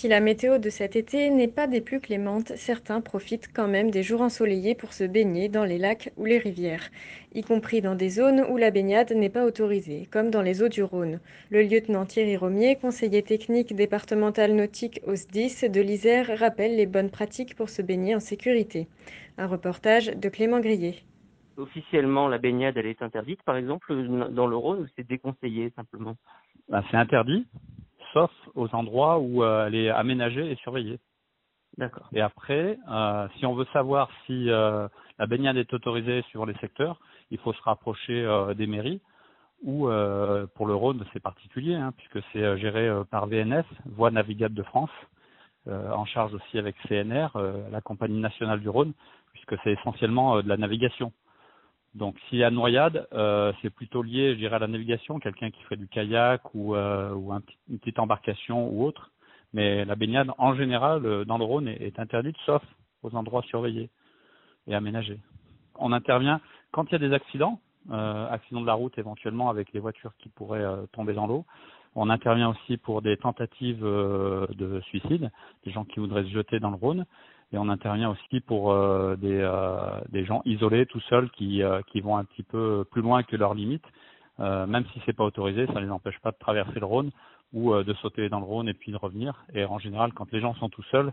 Si la météo de cet été n'est pas des plus clémentes, certains profitent quand même des jours ensoleillés pour se baigner dans les lacs ou les rivières, y compris dans des zones où la baignade n'est pas autorisée, comme dans les eaux du Rhône. Le lieutenant Thierry Romier, conseiller technique départemental nautique au SDIS de l'Isère, rappelle les bonnes pratiques pour se baigner en sécurité. Un reportage de Clément Grillet. Officiellement, la baignade, elle est interdite, par exemple, dans le Rhône, ou c'est déconseillé simplement? Bah, C'est interdit, sauf aux endroits où euh, elle est aménagée et surveillée. D'accord. Et après, euh, si on veut savoir si euh, la baignade est autorisée sur les secteurs, il faut se rapprocher des mairies ou euh, pour le Rhône, c'est particulier, hein, puisque c'est euh, géré par VNF, Voie Navigable de France, en charge aussi avec CNR, la Compagnie nationale du Rhône, puisque c'est essentiellement de la navigation. Donc s'il y a noyade, euh, c'est plutôt lié, je dirais, à la navigation, quelqu'un qui fait du kayak ou, euh, ou un, une petite embarcation ou autre. Mais la baignade, en général, euh, dans le Rhône, est, est, interdite, sauf aux endroits surveillés et aménagés. On intervient quand il y a des accidents, euh, accidents de la route éventuellement avec les voitures qui pourraient euh, tomber dans l'eau. On intervient aussi pour des tentatives euh, de suicide, des gens qui voudraient se jeter dans le Rhône et on intervient aussi pour euh, des, euh, des gens isolés tout seuls qui, euh, qui vont un petit peu plus loin que leurs limites. Euh, même si c'est pas autorisé, ça ne les empêche pas de traverser le Rhône ou euh, de sauter dans le Rhône et puis de revenir. Et en général, quand les gens sont tout seuls,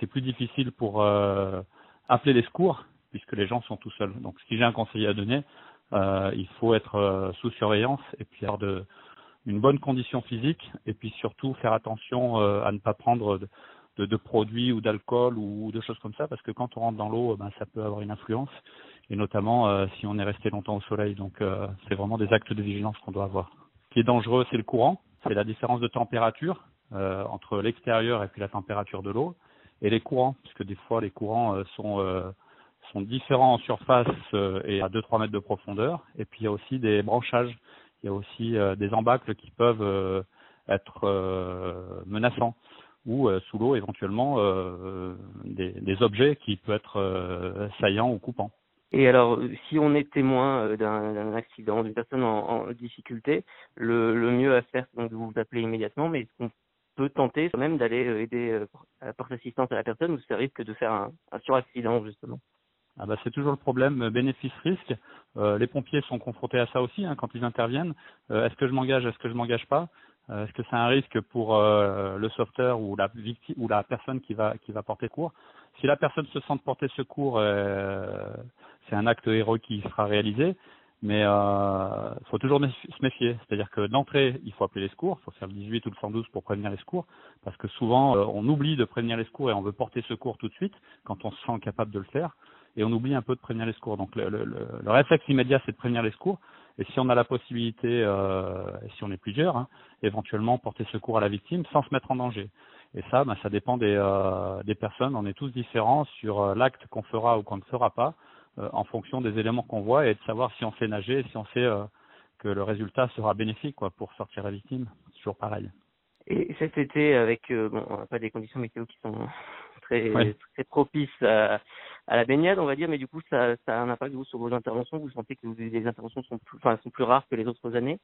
c'est plus difficile pour euh, appeler les secours puisque les gens sont tout seuls. Donc, si j'ai un conseil à donner, il faut être sous surveillance et puis avoir de, une bonne condition physique et puis surtout faire attention à ne pas prendre de, de, de produits ou d'alcool ou, de choses comme ça, parce que quand on rentre dans l'eau, ben, ça peut avoir une influence, et notamment euh, si on est resté longtemps au soleil. Donc euh, c'est vraiment des actes de vigilance qu'on doit avoir. Ce qui est dangereux, c'est le courant, c'est la différence de température euh, entre l'extérieur et puis la température de l'eau, et les courants, puisque des fois les courants euh, sont euh, sont différents en surface et à 2-3 mètres de profondeur, et puis il y a aussi des branchages, il y a aussi des embâcles qui peuvent être menaçants ou euh, sous l'eau éventuellement euh, des, des, objets qui peuvent être euh, saillants ou coupants. Et alors, si on est témoin d'un accident, d'une personne en, en difficulté, le, le, mieux à faire, c'est donc de vous appeler immédiatement, mais est-ce qu'on peut tenter quand même d'aller aider à porter assistance à la personne ou ça risque de faire un, un suraccident justement? Ah bah c'est toujours le problème bénéfice-risque. Euh, les pompiers sont confrontés à ça aussi hein, quand ils interviennent. Euh, est-ce que je m'engage, est-ce que je m'engage pas? Est-ce que c'est un risque pour euh, le sauveteur ou la victime ou la personne qui va qui va porter secours? Si la personne se sent porter secours, euh, c'est un acte héros qui sera réalisé. Mais il faut toujours se méfier. C'est-à-dire que d'entrée, il faut appeler les secours. Il faut faire le 18 ou le 112 pour prévenir les secours. Parce que souvent, on oublie de prévenir les secours et on veut porter secours tout de suite quand on se sent capable de le faire et on oublie un peu de prévenir les secours. Donc le, le, le réflexe immédiat, c'est de prévenir les secours. Et si on a la possibilité, euh, si on est plusieurs, hein, éventuellement porter secours à la victime sans se mettre en danger. Et ça, ben, ça dépend des, euh, des personnes. On est tous différents sur euh, l'acte qu'on fera ou qu'on ne fera pas, euh, en fonction des éléments qu'on voit et de savoir si on sait nager et si on sait que le résultat sera bénéfique pour sortir la victime. Toujours pareil. Et cet été, avec bon, on n'a pas des conditions météo qui sont très, ouais. très propice à, à, la baignade, on va dire, mais du coup, ça, ça a un impact vous, sur vos interventions. Vous sentez que les interventions sont plus, enfin, sont plus rares que les autres années?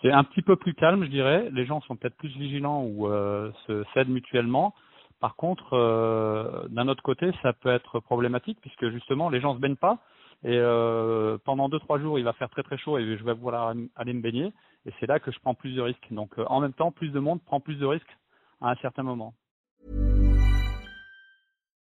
C'est un petit peu plus calme, je dirais. Les gens sont peut-être plus vigilants ou euh, se cèdent mutuellement. Par contre, euh, d'un autre côté, ça peut être problématique puisque justement, les gens se baignent pas. Et euh, pendant deux trois jours, il va faire très très chaud et je vais vouloir aller me baigner. Et c'est là que je prends plus de risques. Donc, en même temps, plus de monde prend plus de risques à un certain moment.